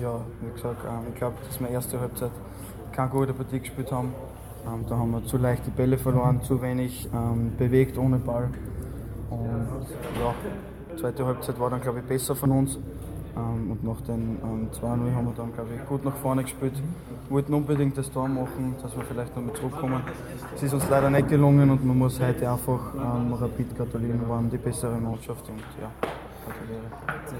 ja, wie gesagt, ähm, ich glaube, dass wir erste Halbzeit keine gute Partie gespielt haben. Ähm, da haben wir zu leicht die Bälle verloren, zu wenig ähm, bewegt ohne Ball. Und ja, die zweite Halbzeit war dann, glaube ich, besser von uns. Ähm, und nach den ähm, 2-0 haben wir dann, glaube ich, gut nach vorne gespielt. Wollten unbedingt das Tor machen, dass wir vielleicht nochmal zurückkommen. Es ist uns leider nicht gelungen und man muss heute einfach ähm, Rapid gratulieren, wir waren die bessere Mannschaft und ja, gratuliere.